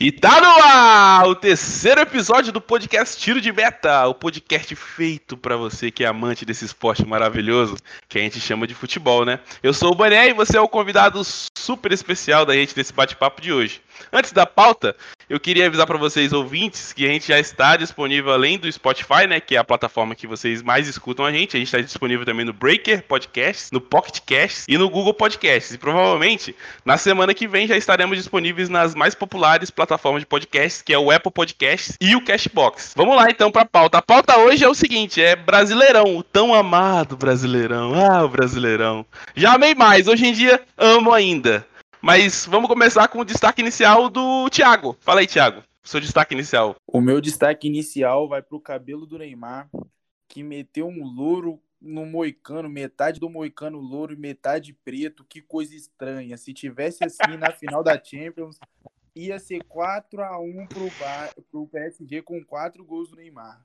E tá no ar o terceiro episódio do podcast Tiro de Meta, o podcast feito para você que é amante desse esporte maravilhoso que a gente chama de futebol, né? Eu sou o Bané e você é o convidado super especial da gente desse bate-papo de hoje. Antes da pauta, eu queria avisar para vocês ouvintes que a gente já está disponível além do Spotify, né, que é a plataforma que vocês mais escutam a gente. A gente está disponível também no Breaker Podcasts, no Pocket Casts e no Google Podcasts. E provavelmente na semana que vem já estaremos disponíveis nas mais populares plataformas plataforma de podcasts, que é o Apple Podcasts e o Cashbox. Vamos lá então para a pauta. A pauta hoje é o seguinte, é Brasileirão, o tão amado Brasileirão. Ah, o Brasileirão. Já amei mais, hoje em dia amo ainda. Mas vamos começar com o destaque inicial do Thiago. Fala aí, Thiago. Seu destaque inicial. O meu destaque inicial vai pro cabelo do Neymar, que meteu um louro no moicano, metade do moicano louro e metade preto. Que coisa estranha. Se tivesse assim na final da Champions, ia ser 4 a 1 pro, Bar, pro PSG com 4 gols do Neymar.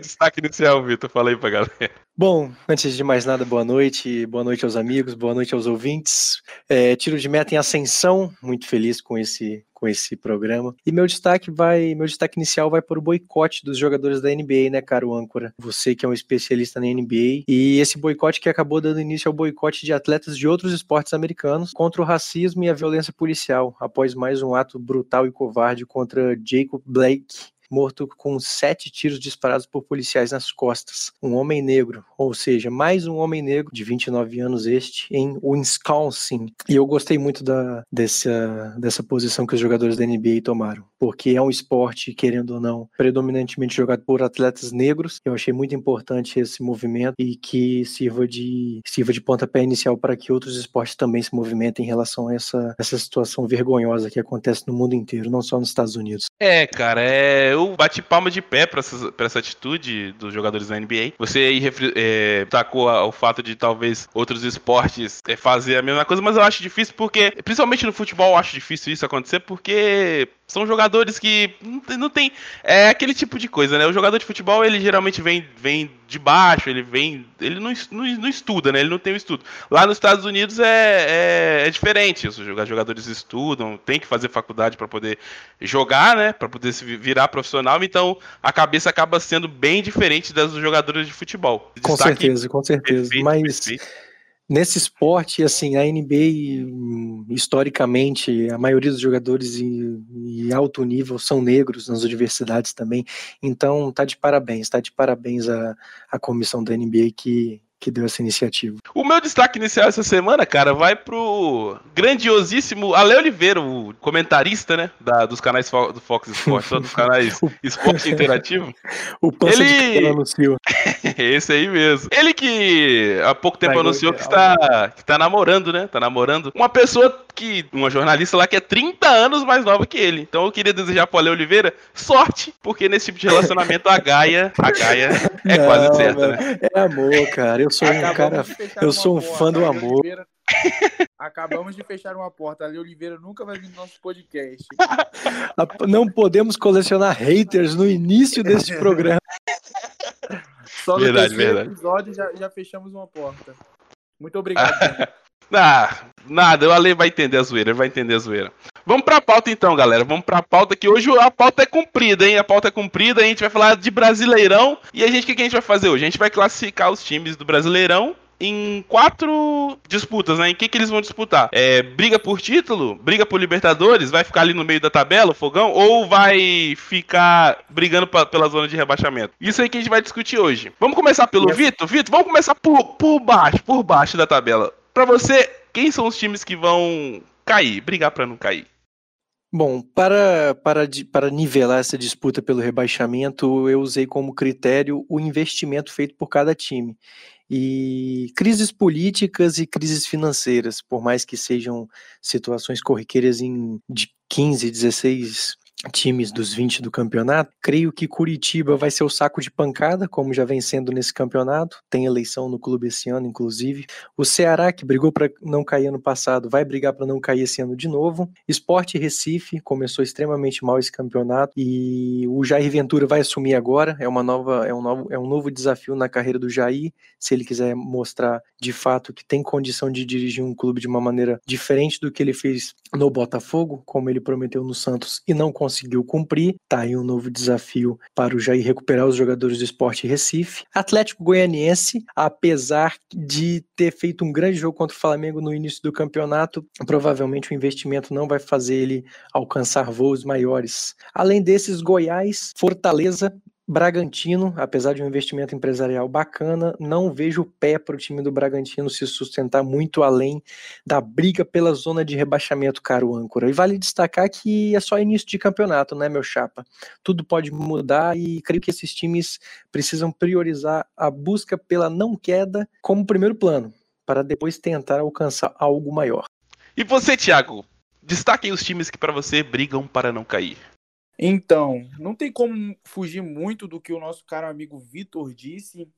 Destaque inicial, Vitor. Fala aí pra galera. Bom, antes de mais nada, boa noite. Boa noite aos amigos, boa noite aos ouvintes. É, tiro de meta em ascensão, muito feliz com esse com esse programa. E meu destaque vai, meu destaque inicial vai para o boicote dos jogadores da NBA, né, caro âncora? Você que é um especialista na NBA. E esse boicote que acabou dando início ao boicote de atletas de outros esportes americanos contra o racismo e a violência policial, após mais um ato brutal e covarde contra Jacob Blake, morto com sete tiros disparados por policiais nas costas. Um homem negro, ou seja, mais um homem negro de 29 anos este, em Wisconsin. E eu gostei muito da, dessa, dessa posição que os jogadores da NBA tomaram, porque é um esporte, querendo ou não, predominantemente jogado por atletas negros. Eu achei muito importante esse movimento e que sirva de, sirva de pontapé inicial para que outros esportes também se movimentem em relação a essa, essa situação vergonhosa que acontece no mundo inteiro, não só nos Estados Unidos. É, cara, é eu bati palma de pé pra essa, pra essa atitude dos jogadores da NBA. Você aí é, tacou o fato de talvez outros esportes é, fazer a mesma coisa, mas eu acho difícil porque, principalmente no futebol, eu acho difícil isso acontecer porque são jogadores que não tem. É aquele tipo de coisa, né? O jogador de futebol, ele geralmente vem, vem de baixo, ele vem. Ele não, não, não estuda, né? Ele não tem o estudo. Lá nos Estados Unidos é, é, é diferente. Os jogadores estudam, tem que fazer faculdade para poder jogar, né? Para poder se virar profissional. Então a cabeça acaba sendo bem diferente das dos jogadores de futebol. Com Destaque certeza, com certeza. Perfeito, Mas. Perfeito Nesse esporte, assim, a NBA, historicamente, a maioria dos jogadores em, alto nível são negros nas universidades também. Então, tá de parabéns, tá de parabéns a, a comissão da NBA que, que deu essa iniciativa. O meu destaque inicial essa semana, cara, vai pro grandiosíssimo Ale Oliveira, o comentarista, né, da, dos canais Fo do Fox Sports, dos canais Esporte Interativo. o pança Ele... de anunciou. Esse aí mesmo. Ele que há pouco tempo anunciou que está, que está namorando, né, tá namorando uma pessoa que, uma jornalista lá que é 30 anos mais nova que ele. Então eu queria desejar pro Ale Oliveira sorte, porque nesse tipo de relacionamento a Gaia, a Gaia é Não, quase certa, né? É amor, cara. Eu sou um cara, eu sou um porta, fã do amor. Oliveira... Acabamos de fechar uma porta. Ali Oliveira nunca vai vir no nosso podcast. Não podemos colecionar haters no início deste programa. Só no verdade, verdade. episódio já, já fechamos uma porta. Muito obrigado. ah, nada, o Ale vai entender a zoeira, ele vai entender a zoeira. Vamos pra pauta então, galera. Vamos pra pauta que hoje a pauta é comprida, hein? A pauta é comprida, a gente vai falar de Brasileirão. E a gente, o que, que a gente vai fazer hoje? A gente vai classificar os times do Brasileirão em quatro disputas, né? Em que, que eles vão disputar? É, briga por título? Briga por Libertadores? Vai ficar ali no meio da tabela, o fogão? Ou vai ficar brigando pra, pela zona de rebaixamento? Isso aí que a gente vai discutir hoje. Vamos começar pelo Vitor? Vitor, vamos começar por, por baixo, por baixo da tabela. Pra você, quem são os times que vão cair, brigar para não cair? Bom, para, para, para nivelar essa disputa pelo rebaixamento, eu usei como critério o investimento feito por cada time. E crises políticas e crises financeiras, por mais que sejam situações corriqueiras em de 15, 16 times dos 20 do campeonato. Creio que Curitiba vai ser o saco de pancada, como já vem sendo nesse campeonato. Tem eleição no clube esse ano, inclusive. O Ceará, que brigou para não cair ano passado, vai brigar para não cair esse ano de novo. Esporte Recife começou extremamente mal esse campeonato e o Jair Ventura vai assumir agora. É uma nova, é um novo, é um novo desafio na carreira do Jair, se ele quiser mostrar de fato que tem condição de dirigir um clube de uma maneira diferente do que ele fez no Botafogo, como ele prometeu no Santos e não conseguiu cumprir. Tá aí um novo desafio para o Jair recuperar os jogadores do Esporte Recife. Atlético Goianiense, apesar de ter feito um grande jogo contra o Flamengo no início do campeonato, provavelmente o investimento não vai fazer ele alcançar voos maiores. Além desses, Goiás, Fortaleza Bragantino, apesar de um investimento empresarial bacana, não vejo pé para o time do Bragantino se sustentar muito além da briga pela zona de rebaixamento, caro âncora. E vale destacar que é só início de campeonato, né, meu chapa? Tudo pode mudar e creio que esses times precisam priorizar a busca pela não queda como primeiro plano, para depois tentar alcançar algo maior. E você, Thiago? Destaquem os times que para você brigam para não cair. Então, não tem como fugir muito do que o nosso caro amigo Vitor disse.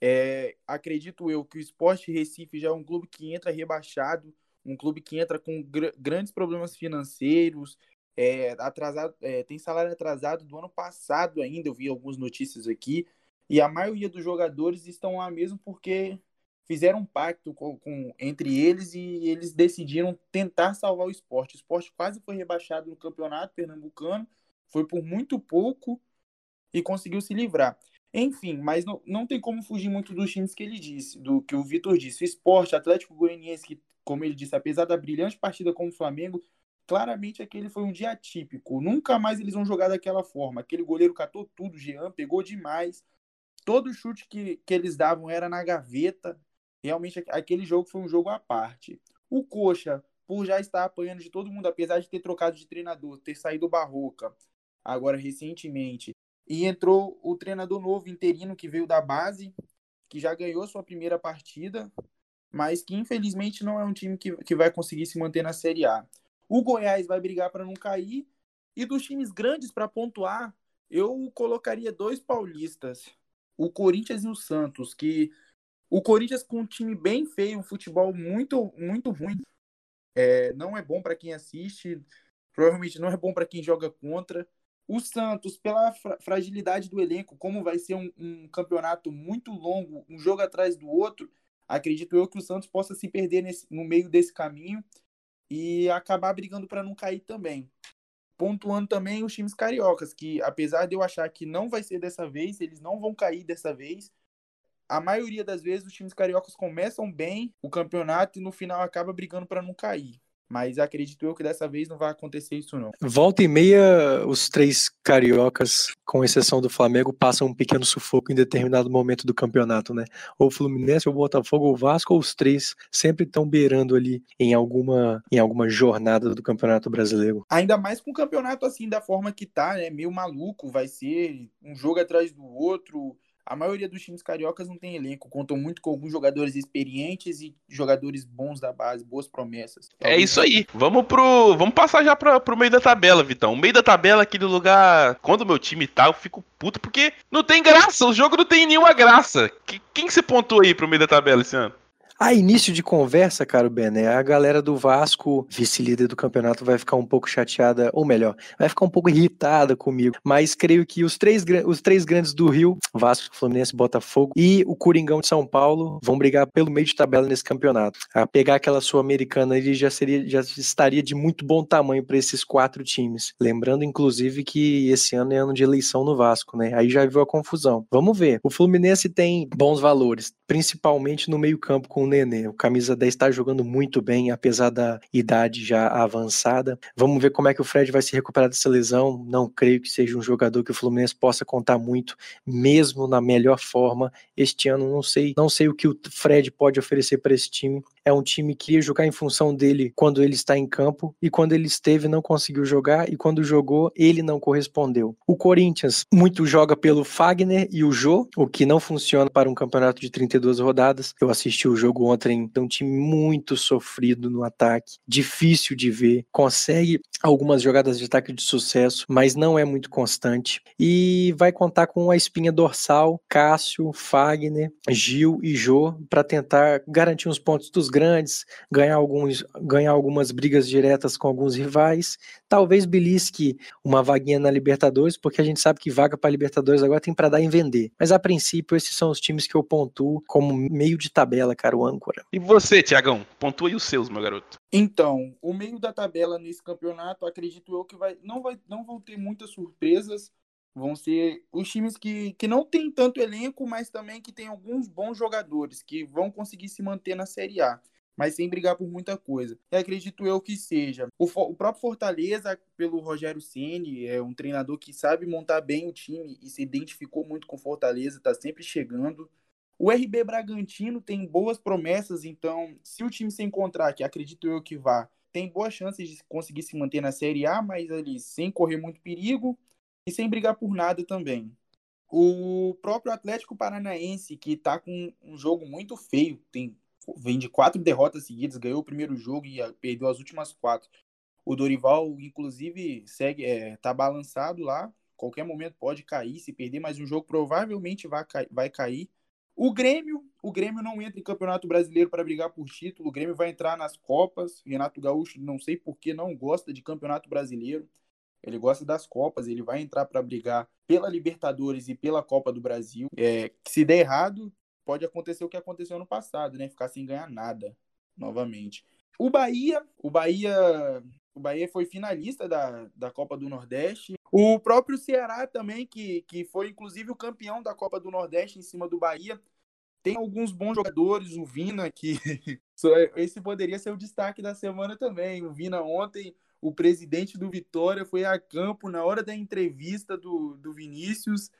É, acredito eu que o Esporte Recife já é um clube que entra rebaixado, um clube que entra com gr grandes problemas financeiros, é, atrasado, é, tem salário atrasado do ano passado ainda, eu vi algumas notícias aqui, e a maioria dos jogadores estão lá mesmo porque fizeram um pacto com, com, entre eles e eles decidiram tentar salvar o esporte. O esporte quase foi rebaixado no campeonato pernambucano, foi por muito pouco e conseguiu se livrar. Enfim, mas não, não tem como fugir muito dos times que ele disse, do que o Vitor disse. O esporte, Atlético Goianiense, que, como ele disse, apesar da brilhante partida com o Flamengo, claramente aquele foi um dia atípico. Nunca mais eles vão jogar daquela forma. Aquele goleiro catou tudo, Jean, pegou demais. Todo chute que, que eles davam era na gaveta. Realmente aquele jogo foi um jogo à parte. O Coxa, por já estar apanhando de todo mundo, apesar de ter trocado de treinador, ter saído Barroca, agora recentemente. E entrou o treinador novo, interino, que veio da base, que já ganhou sua primeira partida, mas que infelizmente não é um time que, que vai conseguir se manter na Série A. O Goiás vai brigar para não cair, e dos times grandes para pontuar, eu colocaria dois paulistas, o Corinthians e o Santos, que o Corinthians com um time bem feio, um futebol muito, muito ruim, é, não é bom para quem assiste, provavelmente não é bom para quem joga contra. O Santos, pela fragilidade do elenco, como vai ser um, um, campeonato muito longo, um jogo atrás do outro, acredito eu que o Santos possa se perder nesse, no meio desse caminho e acabar brigando para não cair também. Pontuando também os times cariocas, que apesar de eu achar que não vai ser dessa vez, eles não vão cair dessa vez. A maioria das vezes os times cariocas começam bem o campeonato e no final acaba brigando para não cair. Mas acredito eu que dessa vez não vai acontecer isso, não. Volta e meia, os três cariocas, com exceção do Flamengo, passam um pequeno sufoco em determinado momento do campeonato, né? Ou o Fluminense, ou o Botafogo, ou o Vasco, ou os três sempre estão beirando ali em alguma, em alguma jornada do Campeonato Brasileiro. Ainda mais com o campeonato assim, da forma que tá, né? Meio maluco, vai ser um jogo atrás do outro a maioria dos times cariocas não tem elenco, contam muito com alguns jogadores experientes e jogadores bons da base, boas promessas. É isso aí. Vamos pro, vamos passar já pra, pro meio da tabela, Vitão. O meio da tabela aquele lugar, quando o meu time tá, eu fico puto porque não tem graça, o jogo não tem nenhuma graça. Quem que você pontou aí pro meio da tabela esse ano? A início de conversa, caro Bené, a galera do Vasco, vice-líder do campeonato, vai ficar um pouco chateada, ou melhor, vai ficar um pouco irritada comigo. Mas creio que os três, os três grandes do Rio, Vasco, Fluminense, Botafogo e o Coringão de São Paulo, vão brigar pelo meio de tabela nesse campeonato. A pegar aquela sul-americana ele já seria, já estaria de muito bom tamanho para esses quatro times. Lembrando, inclusive, que esse ano é ano de eleição no Vasco, né? Aí já viu a confusão. Vamos ver. O Fluminense tem bons valores, principalmente no meio-campo com o Nenê. O camisa 10 está jogando muito bem, apesar da idade já avançada. Vamos ver como é que o Fred vai se recuperar dessa lesão. Não creio que seja um jogador que o Fluminense possa contar muito, mesmo na melhor forma este ano. Não sei, não sei o que o Fred pode oferecer para esse time. É um time que ia jogar em função dele quando ele está em campo e quando ele esteve não conseguiu jogar e quando jogou ele não correspondeu. O Corinthians muito joga pelo Fagner e o Jô, o que não funciona para um campeonato de 32 rodadas. Eu assisti o jogo ontem. É um time muito sofrido no ataque, difícil de ver, consegue algumas jogadas de ataque de sucesso, mas não é muito constante. E vai contar com a espinha dorsal, Cássio, Fagner, Gil e Jô para tentar garantir uns pontos dos grandes, ganhar, alguns, ganhar algumas brigas diretas com alguns rivais. Talvez belisque uma vaguinha na Libertadores, porque a gente sabe que vaga para Libertadores agora tem para dar em vender. Mas a princípio, esses são os times que eu pontuo como meio de tabela, cara, o âncora. E você, Tiagão? Pontue os seus, meu garoto. Então, o meio da tabela nesse campeonato, acredito eu que vai não, vai, não vão ter muitas surpresas. Vão ser os times que, que não tem tanto elenco, mas também que tem alguns bons jogadores que vão conseguir se manter na Série A mas sem brigar por muita coisa. E acredito eu que seja. O, o próprio Fortaleza, pelo Rogério Ceni, é um treinador que sabe montar bem o time e se identificou muito com Fortaleza, está sempre chegando. O RB Bragantino tem boas promessas, então, se o time se encontrar, que acredito eu que vá, tem boas chances de conseguir se manter na Série A, mas ali sem correr muito perigo e sem brigar por nada também. O próprio Atlético Paranaense, que está com um jogo muito feio, tem vem de quatro derrotas seguidas, ganhou o primeiro jogo e perdeu as últimas quatro. O Dorival, inclusive, segue, é, tá balançado lá. Qualquer momento pode cair. Se perder mais um jogo, provavelmente vai, vai cair. O Grêmio, o Grêmio não entra em Campeonato Brasileiro para brigar por título. O Grêmio vai entrar nas Copas. Renato Gaúcho, não sei por que não gosta de Campeonato Brasileiro. Ele gosta das Copas. Ele vai entrar para brigar pela Libertadores e pela Copa do Brasil. É, se der errado, pode acontecer o que aconteceu no passado, né? Ficar sem ganhar nada novamente. O Bahia, o Bahia, o Bahia foi finalista da, da Copa do Nordeste. O próprio Ceará também, que, que foi inclusive o campeão da Copa do Nordeste em cima do Bahia. Tem alguns bons jogadores, o Vina, que esse poderia ser o destaque da semana também. O Vina ontem, o presidente do Vitória foi a campo na hora da entrevista do, do Vinícius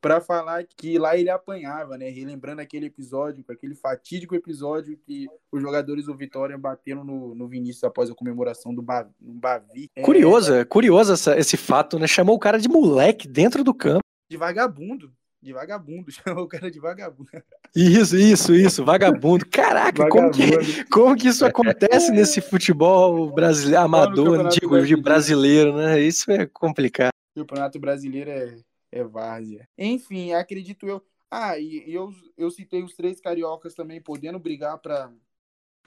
para falar que lá ele apanhava, né? Relembrando aquele episódio, aquele fatídico episódio que os jogadores do Vitória bateram no, no Vinícius após a comemoração do ba, Bavi. É, curioso, é, curioso essa, esse fato, né? Chamou o cara de moleque dentro do campo. De vagabundo. De vagabundo, chamou o cara de vagabundo. Isso, isso, isso, vagabundo. Caraca, vagabundo. Como, que, como que isso acontece nesse futebol brasileiro, amador, digo, de brasileiro, né? Isso é complicado. O campeonato brasileiro é, é várzea. Enfim, acredito eu. Ah, e, eu, eu citei os três cariocas também podendo brigar para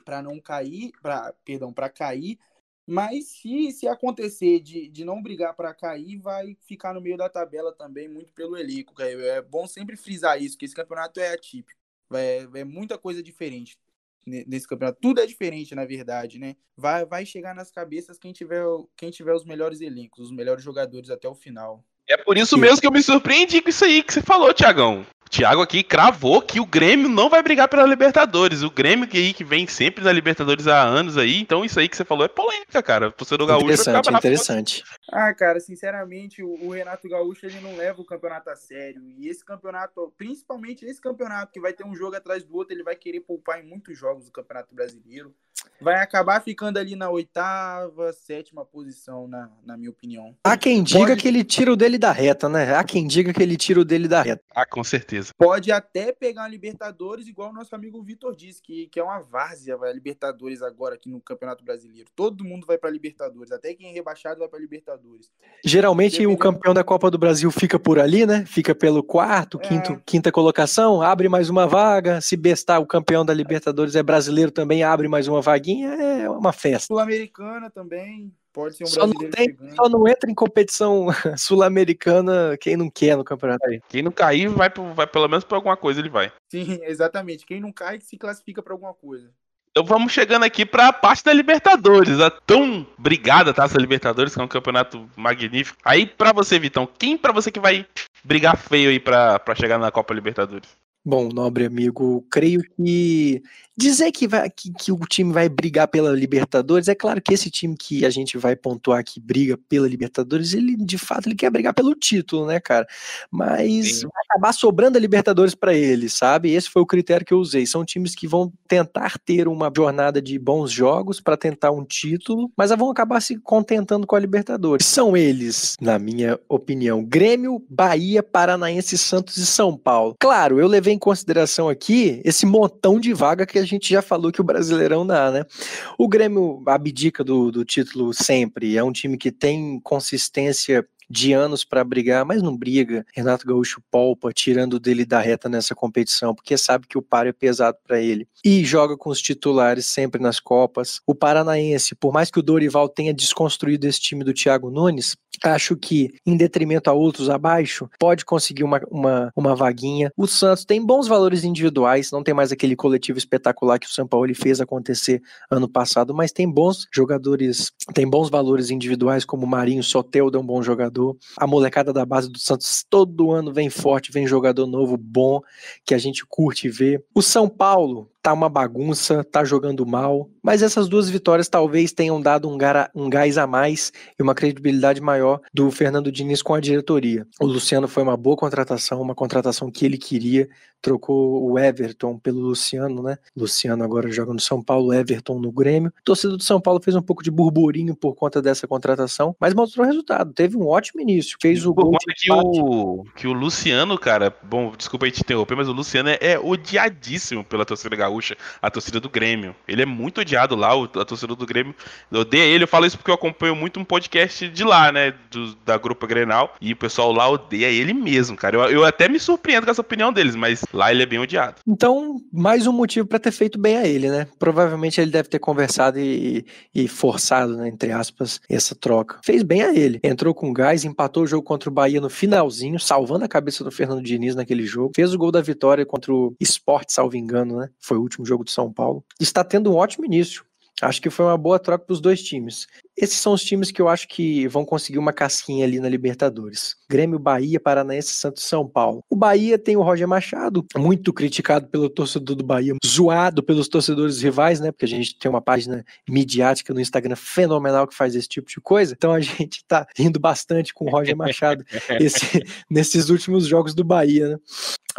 para não cair, para perdão, para cair. Mas se, se acontecer de, de não brigar para cair, vai ficar no meio da tabela também, muito pelo elenco. É bom sempre frisar isso, que esse campeonato é atípico. É, é muita coisa diferente nesse campeonato. Tudo é diferente, na verdade, né? Vai, vai chegar nas cabeças quem tiver, quem tiver os melhores elencos, os melhores jogadores até o final. É por isso mesmo que eu me surpreendi com isso aí que você falou, Tiagão. Thiago aqui cravou que o Grêmio não vai brigar pela Libertadores. O Grêmio que aí que vem sempre na Libertadores há anos aí. Então isso aí que você falou é polêmica, cara. O torcedor gaúcho interessante, interessante. Ah, cara, sinceramente, o, o, Renato Gaúcho ele não leva o campeonato a sério. E esse campeonato, principalmente esse campeonato que vai ter um jogo atrás do outro, ele vai querer poupar em muitos jogos do Campeonato Brasileiro. Vai acabar ficando ali na oitava, sétima posição, na, na minha opinião. Há quem diga Pode... que ele tira o dele da reta, né? Há quem diga que ele tira o dele da reta. Ah, com certeza certeza. Pode até pegar a Libertadores, igual o nosso amigo Vitor disse, que, que é uma várzea, vai a Libertadores agora aqui no Campeonato Brasileiro. Todo mundo vai para Libertadores, até quem é rebaixado vai para Libertadores. Geralmente Dependendo... o campeão da Copa do Brasil fica por ali, né? Fica pelo quarto, é... quinto, quinta colocação, abre mais uma vaga. Se bestar o campeão da Libertadores é brasileiro também, abre mais uma vaguinha, é uma festa. Sul-Americana também. Pode ser um só não, tem, só não entra em competição sul-americana quem não quer no campeonato. Quem não cair, vai, vai pelo menos para alguma coisa ele vai. Sim, exatamente. Quem não cai, se classifica para alguma coisa. Então vamos chegando aqui para a parte da Libertadores. A tão brigada Taça Libertadores, que é um campeonato magnífico. Aí para você, Vitão, quem para você que vai brigar feio aí para chegar na Copa Libertadores? Bom, nobre amigo, creio que dizer que, vai, que, que, o time vai brigar pela Libertadores, é claro que esse time que a gente vai pontuar que briga pela Libertadores, ele de fato ele quer brigar pelo título, né, cara? Mas Sim. vai acabar sobrando a Libertadores para ele, sabe? Esse foi o critério que eu usei. São times que vão tentar ter uma jornada de bons jogos para tentar um título, mas vão acabar se contentando com a Libertadores. São eles, na minha opinião, Grêmio, Bahia, Paranaense, Santos e São Paulo. Claro, eu levei em consideração aqui esse montão de vaga que a gente já falou que o Brasileirão dá, né? O Grêmio abdica do, do título sempre, é um time que tem consistência de anos para brigar, mas não briga. Renato Gaúcho polpa, tirando dele da reta nessa competição, porque sabe que o páreo é pesado para ele. E joga com os titulares sempre nas Copas. O Paranaense, por mais que o Dorival tenha desconstruído esse time do Thiago Nunes, acho que, em detrimento a outros abaixo, pode conseguir uma, uma, uma vaguinha. O Santos tem bons valores individuais, não tem mais aquele coletivo espetacular que o São Paulo fez acontecer ano passado, mas tem bons jogadores, tem bons valores individuais, como o Marinho Soteldo é um bom jogador. A molecada da base do Santos todo ano vem forte, vem jogador novo, bom, que a gente curte ver. O São Paulo tá uma bagunça, tá jogando mal, mas essas duas vitórias talvez tenham dado um, gara, um gás a mais e uma credibilidade maior do Fernando Diniz com a diretoria. O Luciano foi uma boa contratação, uma contratação que ele queria, trocou o Everton pelo Luciano, né? Luciano agora joga no São Paulo, Everton no Grêmio. O torcedor do São Paulo fez um pouco de burburinho por conta dessa contratação, mas mostrou resultado. Teve um ótimo início. Fez o gol. que, o, que o Luciano, cara, bom, desculpa aí te interromper, mas o Luciano é, é odiadíssimo pela torcida gaúcha, a torcida do Grêmio. Ele é muito odiado lá, a torcida do Grêmio odeia ele. Eu falo isso porque eu acompanho muito um podcast de lá, né? Do, da Grupa Grenal. E o pessoal lá odeia ele mesmo, cara. Eu, eu até me surpreendo com essa opinião deles, mas Lá ele é bem odiado. Então, mais um motivo para ter feito bem a ele, né? Provavelmente ele deve ter conversado e, e forçado, né, entre aspas, essa troca. Fez bem a ele. Entrou com gás, empatou o jogo contra o Bahia no finalzinho, salvando a cabeça do Fernando Diniz naquele jogo. Fez o gol da vitória contra o Sport, salvo engano, né? Foi o último jogo de São Paulo. Está tendo um ótimo início. Acho que foi uma boa troca para os dois times. Esses são os times que eu acho que vão conseguir uma casquinha ali na Libertadores. Grêmio, Bahia, Paranaense, Santos São Paulo. O Bahia tem o Roger Machado, muito criticado pelo torcedor do Bahia, zoado pelos torcedores rivais, né? Porque a gente tem uma página midiática no Instagram fenomenal que faz esse tipo de coisa. Então a gente tá rindo bastante com o Roger Machado esse, nesses últimos jogos do Bahia, né?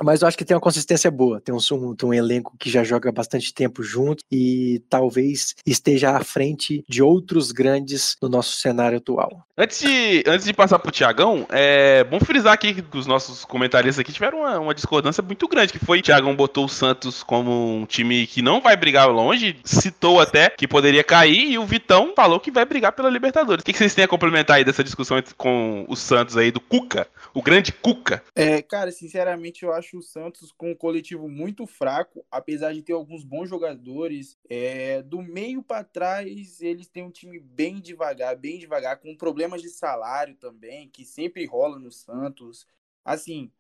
Mas eu acho que tem uma consistência boa. Tem um, tem um elenco que já joga bastante tempo junto e talvez esteja à frente de outros grandes no nosso cenário atual. Antes de, antes de passar pro Tiagão, é bom frisar aqui que os nossos comentaristas aqui tiveram uma, uma discordância muito grande, que foi o Tiagão botou o Santos como um time que não vai brigar longe, citou até que poderia cair, e o Vitão falou que vai brigar pela Libertadores. O que, que vocês têm a complementar aí dessa discussão com o Santos aí, do Cuca, o grande Cuca? É, cara, sinceramente eu acho o Santos com um coletivo muito fraco, apesar de ter alguns bons jogadores. É, do meio para trás, eles têm um time bem devagar, bem devagar, com problemas de salário também, que sempre rola no Santos. Assim,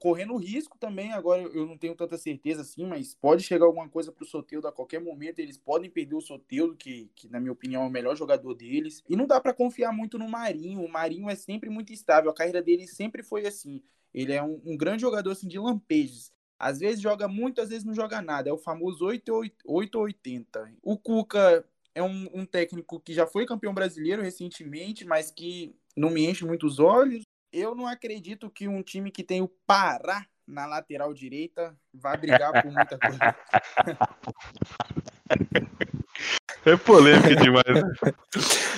correndo risco também, agora eu não tenho tanta certeza assim, mas pode chegar alguma coisa pro Soteldo a qualquer momento, eles podem perder o Soteldo, que, que na minha opinião é o melhor jogador deles. E não dá para confiar muito no Marinho, o Marinho é sempre muito estável, a carreira dele sempre foi assim. Ele é um, um grande jogador assim de lampejos. Às vezes joga muito, às vezes não joga nada. É o famoso 880. O Cuca é um, um técnico que já foi campeão brasileiro recentemente, mas que não me enche muitos olhos. Eu não acredito que um time que tem o Pará na lateral direita vá brigar por muita coisa. É polêmica demais.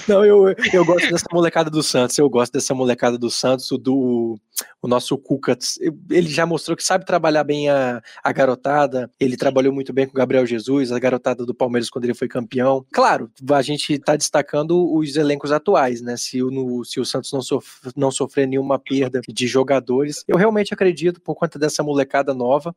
Não, eu, eu gosto dessa molecada do Santos. Eu gosto dessa molecada do Santos, o do o nosso Cuca. Ele já mostrou que sabe trabalhar bem a, a garotada. Ele trabalhou muito bem com o Gabriel Jesus, a garotada do Palmeiras quando ele foi campeão. Claro, a gente está destacando os elencos atuais, né? Se o, no, se o Santos não, sof, não sofrer nenhuma perda de jogadores, eu realmente acredito, por conta dessa molecada nova,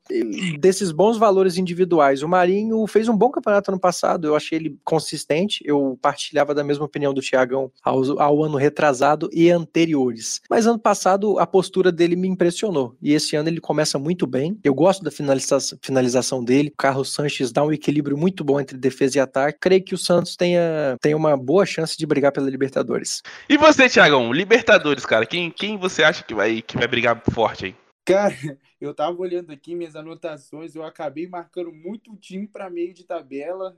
desses bons valores individuais. O Marinho fez um bom campeonato ano passado, eu achei ele consistente. Eu partilhava da mesma opinião do Thiagão ao, ao ano retrasado e anteriores. Mas ano passado a postura dele me impressionou. E esse ano ele começa muito bem. Eu gosto da finalização, finalização dele. O Carlos Sanches dá um equilíbrio muito bom entre defesa e ataque. Creio que o Santos tenha, tenha uma boa chance de brigar pela Libertadores. E você, Thiagão? Libertadores, cara. Quem, quem você acha que vai, que vai brigar forte aí? Cara, eu tava olhando aqui minhas anotações, eu acabei marcando muito time para meio de tabela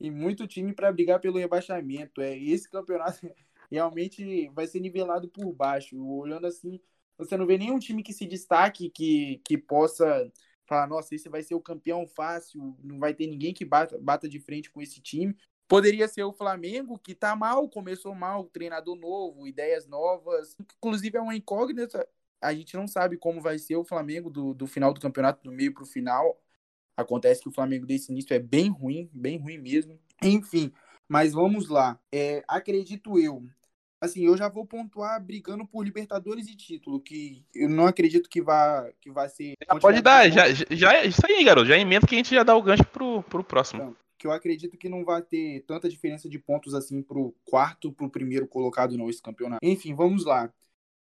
e muito time para brigar pelo rebaixamento. É, esse campeonato realmente vai ser nivelado por baixo. Olhando assim, você não vê nenhum time que se destaque, que, que possa falar, nossa, esse vai ser o campeão fácil, não vai ter ninguém que bata, bata de frente com esse time. Poderia ser o Flamengo, que tá mal, começou mal, treinador novo, ideias novas. Inclusive é uma incógnita. A gente não sabe como vai ser o Flamengo do, do final do campeonato, do meio para o final. Acontece que o Flamengo desse início é bem ruim, bem ruim mesmo. Enfim, mas vamos lá. É, acredito eu assim, eu já vou pontuar brigando por Libertadores e título, que eu não acredito que vá, que vai ser. Já pode dar, já, já, isso aí, garoto. Já emenda que a gente já dá o gancho pro, pro próximo. Então, que eu acredito que não vai ter tanta diferença de pontos assim pro quarto, pro primeiro colocado, não, esse campeonato. Enfim, vamos lá.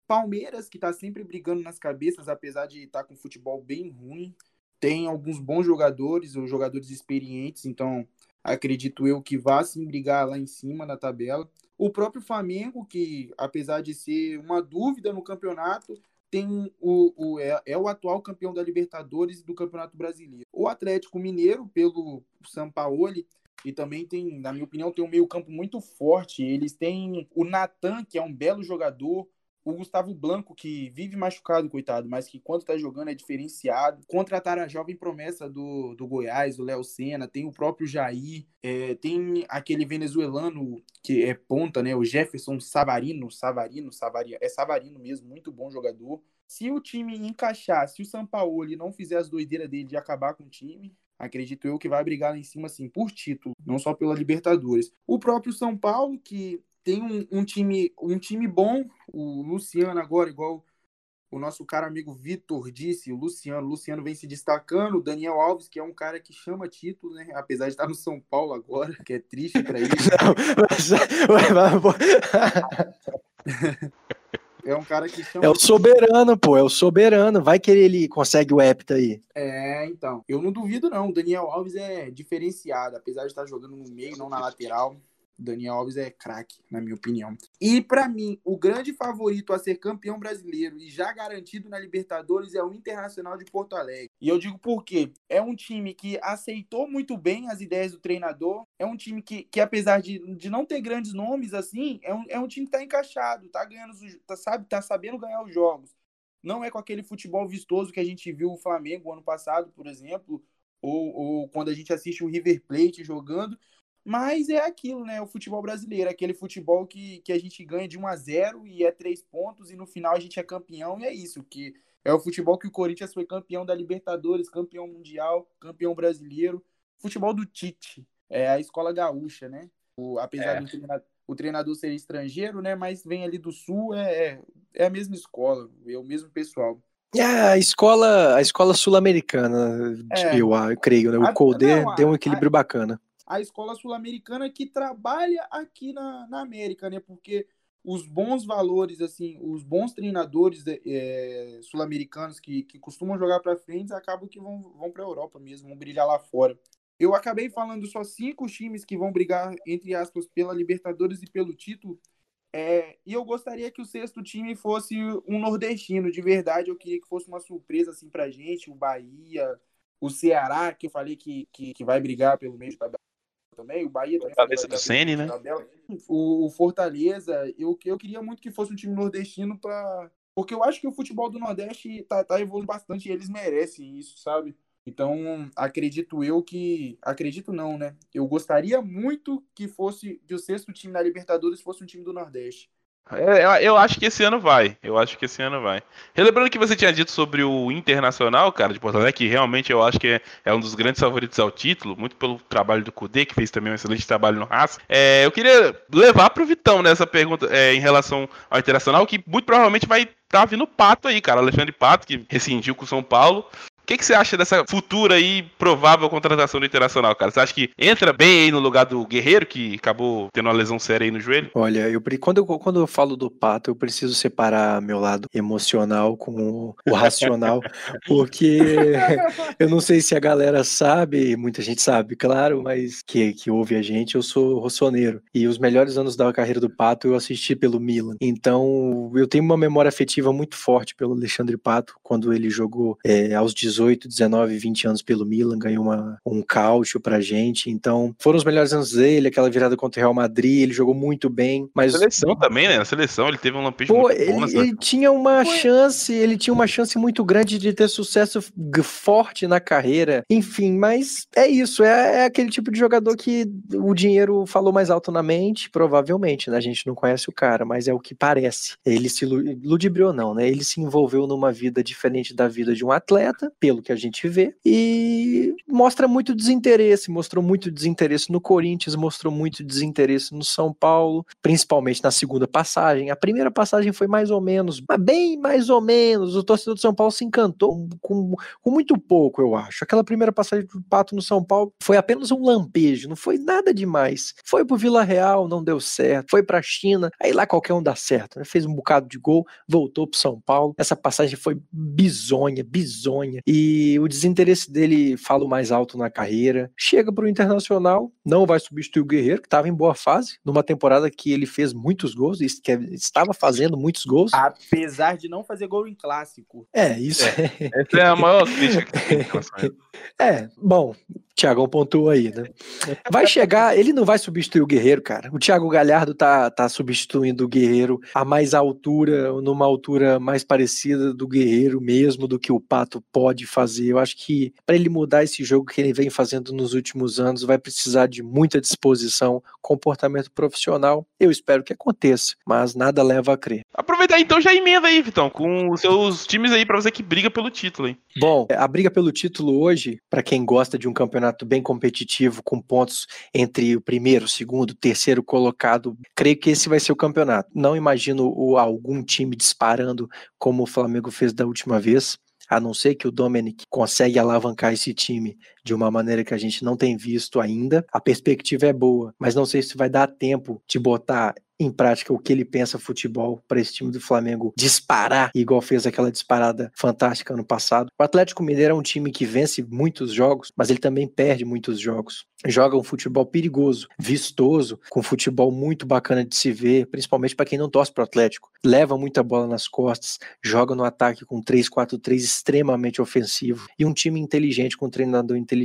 Palmeiras, que tá sempre brigando nas cabeças, apesar de estar tá com futebol bem ruim. Tem alguns bons jogadores, os jogadores experientes, então acredito eu que vá sim brigar lá em cima na tabela. O próprio Flamengo, que apesar de ser uma dúvida no campeonato, tem o, o é, é, o atual campeão da Libertadores e do Campeonato Brasileiro. O Atlético Mineiro, pelo Sampaoli, e também tem, na minha opinião, tem um meio-campo muito forte. Eles têm o Natan, que é um belo jogador, o Gustavo Blanco, que vive machucado, coitado, mas que quando tá jogando é diferenciado. Contrataram a jovem promessa do, do Goiás, o Léo Senna, tem o próprio Jair, é, tem aquele venezuelano que é ponta, né? O Jefferson Savarino, Savarino, Savarino, é Savarino mesmo, muito bom jogador. Se o time encaixar, se o Sampaoli não fizer as doideiras dele de acabar com o time, acredito eu que vai brigar lá em cima, assim, por título, não só pela Libertadores. O próprio São Paulo, que tem um, um, time, um time bom, o Luciano agora, igual o nosso cara amigo Vitor disse, o Luciano, o Luciano vem se destacando, o Daniel Alves, que é um cara que chama título, né? Apesar de estar no São Paulo agora, que é triste para ele. é um cara que chama. É o soberano, pô, é o soberano. Vai que ele consegue o hepta aí. É, então. Eu não duvido, não. O Daniel Alves é diferenciado, apesar de estar jogando no meio, não na lateral. Daniel Alves é craque, na minha opinião. E para mim, o grande favorito a ser campeão brasileiro e já garantido na Libertadores é o Internacional de Porto Alegre. E eu digo por quê? É um time que aceitou muito bem as ideias do treinador, é um time que, que apesar de, de não ter grandes nomes assim, é um, é um time que tá encaixado, tá ganhando, tá, sabe, tá sabendo ganhar os jogos. Não é com aquele futebol vistoso que a gente viu o Flamengo ano passado, por exemplo, ou, ou quando a gente assiste o River Plate jogando, mas é aquilo, né? O futebol brasileiro, aquele futebol que, que a gente ganha de 1 a 0 e é três pontos, e no final a gente é campeão, e é isso, que é o futebol que o Corinthians foi campeão da Libertadores, campeão mundial, campeão brasileiro. Futebol do Tite, é a escola gaúcha, né? O, apesar é. do treinador, o treinador ser estrangeiro, né? Mas vem ali do sul, é, é, é a mesma escola, é o mesmo pessoal. É, a escola, a escola sul-americana, é. eu, eu, creio, né? O Colde deu um equilíbrio a, bacana a escola sul-americana que trabalha aqui na, na América, né? Porque os bons valores, assim, os bons treinadores é, sul-americanos que, que costumam jogar para frente acabam que vão, vão para a Europa mesmo, vão brilhar lá fora. Eu acabei falando só cinco times que vão brigar, entre aspas, pela Libertadores e pelo título. É, e eu gostaria que o sexto time fosse um nordestino, de verdade. Eu queria que fosse uma surpresa assim pra gente, o Bahia, o Ceará, que eu falei que, que, que vai brigar pelo meio da também, o Bahia também. Fortaleza do Sene, né? O, o, Fortaleza, eu, eu queria muito que fosse um time nordestino para Porque eu acho que o futebol do Nordeste tá, tá evoluindo bastante e eles merecem isso, sabe? Então, acredito eu que. Acredito não, né? Eu gostaria muito que fosse. Que o sexto time da Libertadores fosse um time do Nordeste. Eu, acho que esse ano vai. Eu acho que esse ano vai. Relembrando que você tinha dito sobre o Internacional, cara, de Porto Alegre, que realmente eu acho que é, um dos grandes favoritos ao título, muito pelo trabalho do Kudê, que fez também um excelente trabalho no Haas. É, eu queria levar pro Vitão nessa pergunta é, em relação ao Internacional, que muito provavelmente vai estar tá vindo Pato aí, cara. Alexandre Pato, que rescindiu com o São Paulo que, que você acha dessa futura e provável contratação do Internacional, cara? Você acha que entra bem aí no lugar do Guerreiro, que acabou tendo uma lesão séria aí no joelho? Olha, eu, quando, eu, quando eu falo do Pato, eu preciso separar meu lado emocional com o, o racional, porque eu não sei se a galera sabe, muita gente sabe, claro, mas que, que ouve a gente, eu sou rossoneiro. E os melhores anos da carreira do Pato eu assisti pelo Milan. Então, eu tenho uma memória afetiva muito forte pelo Alexandre Pato, quando ele jogou é, aos 18 18, 19, 20 anos pelo Milan, ganhou uma, um cálcio pra gente. Então, foram os melhores anos dele, aquela virada contra o Real Madrid, ele jogou muito bem. Mas... Na seleção também, né? Na seleção ele teve um lampejo Pô, muito ele, bom ele tinha uma chance, ele tinha uma chance muito grande de ter sucesso forte na carreira. Enfim, mas é isso, é, é aquele tipo de jogador que o dinheiro falou mais alto na mente, provavelmente, né? A gente não conhece o cara, mas é o que parece. Ele se ludibriou não, né? Ele se envolveu numa vida diferente da vida de um atleta, pelo que a gente vê. E mostra muito desinteresse, mostrou muito desinteresse no Corinthians, mostrou muito desinteresse no São Paulo, principalmente na segunda passagem. A primeira passagem foi mais ou menos, bem mais ou menos. O torcedor do São Paulo se encantou com, com muito pouco, eu acho. Aquela primeira passagem do Pato no São Paulo foi apenas um lampejo, não foi nada demais. Foi pro Vila Real, não deu certo. Foi pra China, aí lá qualquer um dá certo. Né? Fez um bocado de gol, voltou pro São Paulo. Essa passagem foi bizonha, bizonha. E o desinteresse dele fala o mais alto na carreira. Chega pro Internacional, não vai substituir o Guerreiro, que estava em boa fase, numa temporada que ele fez muitos gols, que estava fazendo muitos gols. Apesar de não fazer gol em clássico. É, isso é. Essa é a maior crítica que tem É, bom, Tiagão pontuou aí, né? Vai chegar, ele não vai substituir o Guerreiro, cara. O Thiago Galhardo tá, tá substituindo o Guerreiro a mais altura, numa altura mais parecida do Guerreiro mesmo, do que o Pato pode fazer. Eu acho que para ele mudar esse jogo que ele vem fazendo nos últimos anos, vai precisar de muita disposição, comportamento profissional. Eu espero que aconteça, mas nada leva a crer. Aproveitar então já emenda aí, Vitão, com os seus times aí para você que briga pelo título, hein? Bom, a briga pelo título hoje, para quem gosta de um campeonato campeonato bem competitivo, com pontos entre o primeiro, segundo, terceiro colocado. Creio que esse vai ser o campeonato. Não imagino algum time disparando como o Flamengo fez da última vez a não ser que o Dominic consegue alavancar esse time de uma maneira que a gente não tem visto ainda. A perspectiva é boa, mas não sei se vai dar tempo de botar em prática o que ele pensa futebol para esse time do Flamengo disparar, igual fez aquela disparada fantástica ano passado. O Atlético Mineiro é um time que vence muitos jogos, mas ele também perde muitos jogos. Joga um futebol perigoso, vistoso, com futebol muito bacana de se ver, principalmente para quem não torce para o Atlético. Leva muita bola nas costas, joga no ataque com 3-4-3 extremamente ofensivo e um time inteligente com um treinador inteligente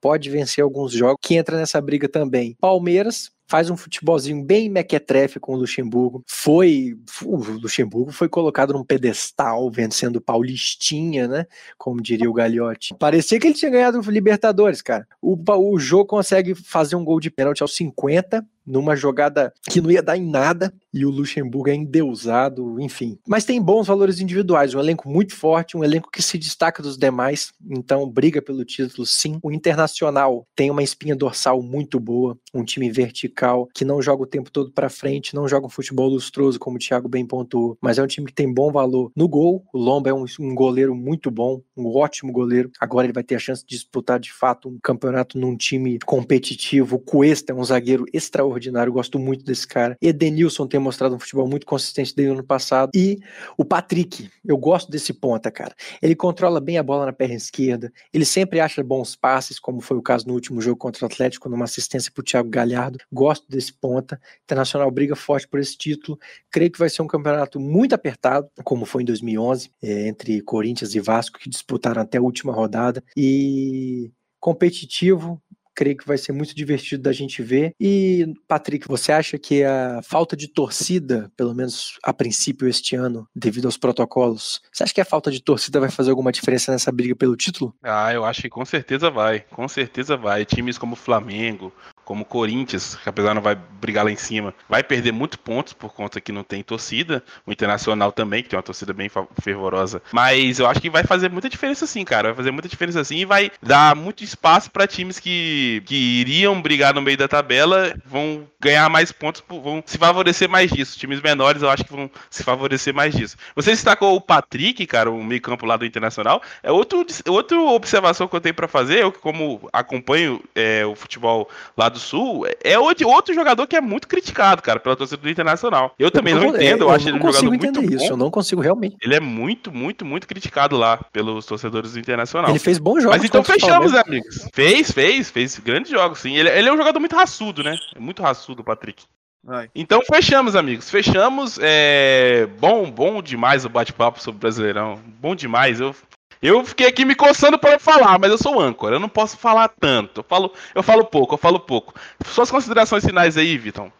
pode vencer alguns jogos que entra nessa briga também. Palmeiras faz um futebolzinho bem mequetrefe com o Luxemburgo. Foi, o Luxemburgo foi colocado num pedestal, vencendo Paulistinha, né? Como diria o Gagliotti. Parecia que ele tinha ganhado o Libertadores, cara. O, o jogo consegue fazer um gol de pênalti aos 50, numa jogada que não ia dar em nada, e o Luxemburgo é endeusado, enfim. Mas tem bons valores individuais, um elenco muito forte, um elenco que se destaca dos demais, então briga pelo título sim. O Internacional tem uma espinha dorsal muito boa, um time vertical que não joga o tempo todo para frente, não joga um futebol lustroso, como o Thiago bem pontuou, mas é um time que tem bom valor no gol. O Lomba é um, um goleiro muito bom, um ótimo goleiro. Agora ele vai ter a chance de disputar de fato um campeonato num time competitivo. O Cuesta é um zagueiro extraordinário extraordinário, gosto muito desse cara. Edenilson tem mostrado um futebol muito consistente desde o ano passado. E o Patrick, eu gosto desse ponta, cara. Ele controla bem a bola na perna esquerda, ele sempre acha bons passes, como foi o caso no último jogo contra o Atlético, numa assistência pro Thiago Galhardo. Gosto desse ponta. Internacional briga forte por esse título. Creio que vai ser um campeonato muito apertado, como foi em 2011, é, entre Corinthians e Vasco, que disputaram até a última rodada. E competitivo, creio que vai ser muito divertido da gente ver. E, Patrick, você acha que a falta de torcida, pelo menos a princípio este ano, devido aos protocolos, você acha que a falta de torcida vai fazer alguma diferença nessa briga pelo título? Ah, eu acho que com certeza vai. Com certeza vai. Times como Flamengo, como o Corinthians, que apesar não vai brigar lá em cima, vai perder muitos pontos por conta que não tem torcida. O Internacional também, que tem uma torcida bem fervorosa. Mas eu acho que vai fazer muita diferença sim, cara. Vai fazer muita diferença sim e vai dar muito espaço para times que, que iriam brigar no meio da tabela, vão ganhar mais pontos, vão se favorecer mais disso. Times menores eu acho que vão se favorecer mais disso. Você destacou o Patrick, cara, o meio campo lá do Internacional. É outro, outra observação que eu tenho para fazer, eu como acompanho é, o futebol lá do Sul, é outro jogador que é muito criticado, cara, pela torcida do Internacional. Eu também eu não, entendo, eu, eu acho ele um jogador muito isso, bom. Eu não consigo realmente. Ele é muito, muito, muito criticado lá pelos torcedores do Internacional. Ele fez bons jogos. Mas então fechamos, né, amigos. Fez, fez, fez grandes jogos, sim. Ele, ele é um jogador muito raçudo, né? É muito raçudo, Patrick. Vai. Então fechamos, amigos. Fechamos. É... Bom, bom demais o bate-papo sobre o Brasileirão. Bom demais. Eu eu fiquei aqui me coçando para falar, mas eu sou âncora, eu não posso falar tanto. Eu falo, eu falo pouco, eu falo pouco. Suas considerações finais aí, Vitor.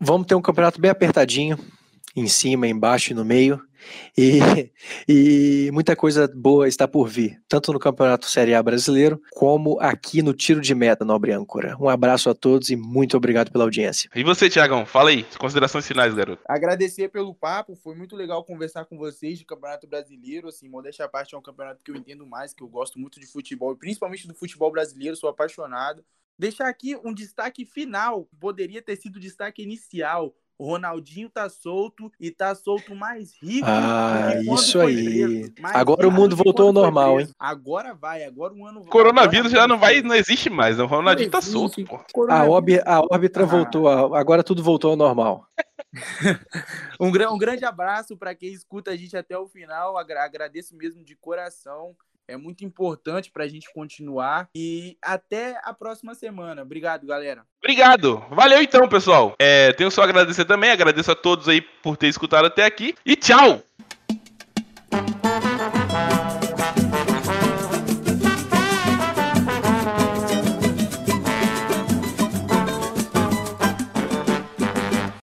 Vamos ter um campeonato bem apertadinho, em cima, embaixo e no meio. E, e muita coisa boa está por vir, tanto no Campeonato Série A brasileiro, como aqui no Tiro de Meta, Nobre Âncora. Um abraço a todos e muito obrigado pela audiência. E você, Tiagão, fala aí, considerações finais, garoto. Agradecer pelo papo, foi muito legal conversar com vocês de Campeonato Brasileiro, assim, modéstia à parte é um campeonato que eu entendo mais, que eu gosto muito de futebol, principalmente do futebol brasileiro, sou apaixonado. Deixar aqui um destaque final, poderia ter sido destaque inicial. O Ronaldinho tá solto e tá solto mais rico. Ah, isso aí. Agora o mundo voltou ao normal, hein? Agora vai, agora o ano. Coronavírus já não vai, não existe mais. O Ronaldinho tá solto, pô. A, orbe, a órbita ah. voltou, agora tudo voltou ao normal. um, um grande abraço para quem escuta a gente até o final. Agradeço mesmo de coração é muito importante para a gente continuar. E até a próxima semana. Obrigado, galera. Obrigado. Valeu então, pessoal. É, tenho só a agradecer também. Agradeço a todos aí por ter escutado até aqui. E tchau!